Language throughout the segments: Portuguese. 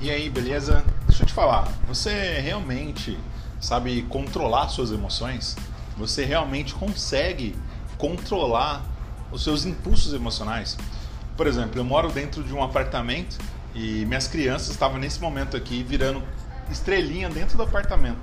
E aí, beleza? Deixa eu te falar, você realmente sabe controlar suas emoções? Você realmente consegue controlar os seus impulsos emocionais? Por exemplo, eu moro dentro de um apartamento e minhas crianças estavam nesse momento aqui virando estrelinha dentro do apartamento.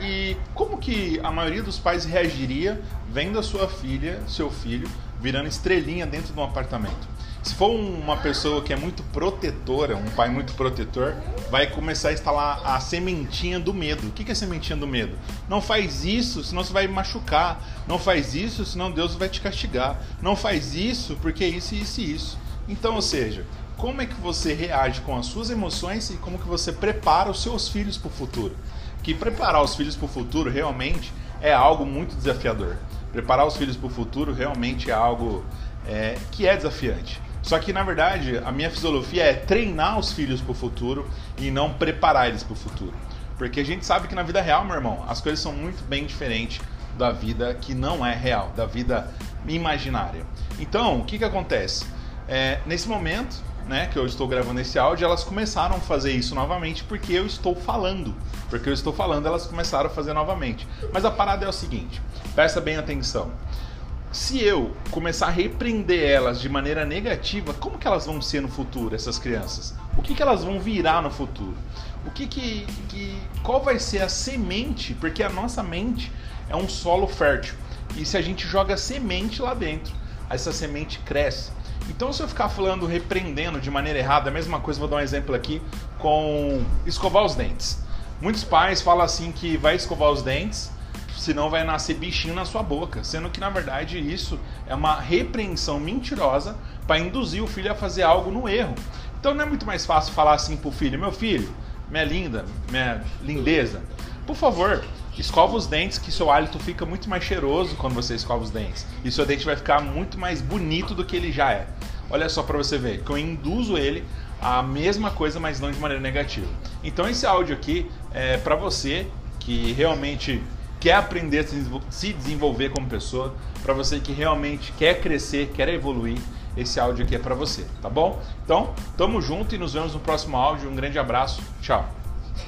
E como que a maioria dos pais reagiria vendo a sua filha, seu filho, virando estrelinha dentro de um apartamento? Se for uma pessoa que é muito protetora, um pai muito protetor, vai começar a instalar a sementinha do medo. O que é a sementinha do medo? Não faz isso, senão você vai machucar. Não faz isso, senão Deus vai te castigar. Não faz isso, porque isso, isso e isso. Então, ou seja, como é que você reage com as suas emoções e como que você prepara os seus filhos para o futuro? Que preparar os filhos para o futuro realmente é algo muito desafiador. Preparar os filhos para o futuro realmente é algo é, que é desafiante. Só que na verdade a minha filosofia é treinar os filhos para o futuro e não preparar eles para o futuro. Porque a gente sabe que na vida real, meu irmão, as coisas são muito bem diferentes da vida que não é real, da vida imaginária. Então, o que, que acontece? É, nesse momento, né, que eu estou gravando esse áudio, elas começaram a fazer isso novamente porque eu estou falando. Porque eu estou falando, elas começaram a fazer novamente. Mas a parada é o seguinte: presta bem atenção se eu começar a repreender elas de maneira negativa, como que elas vão ser no futuro, essas crianças? O que, que elas vão virar no futuro? O que, que, que qual vai ser a semente? Porque a nossa mente é um solo fértil. E se a gente joga semente lá dentro, essa semente cresce. Então, se eu ficar falando, repreendendo de maneira errada, a mesma coisa, vou dar um exemplo aqui com escovar os dentes. Muitos pais falam assim que vai escovar os dentes senão vai nascer bichinho na sua boca. Sendo que na verdade isso é uma repreensão mentirosa para induzir o filho a fazer algo no erro. Então não é muito mais fácil falar assim pro filho: meu filho, minha linda, minha lindeza, por favor, escova os dentes que seu hálito fica muito mais cheiroso quando você escova os dentes. E seu dente vai ficar muito mais bonito do que ele já é. Olha só para você ver, que eu induzo ele a mesma coisa, mas não de maneira negativa. Então esse áudio aqui é para você que realmente quer aprender a se desenvolver como pessoa, para você que realmente quer crescer, quer evoluir, esse áudio aqui é para você, tá bom? Então, tamo junto e nos vemos no próximo áudio. Um grande abraço, tchau.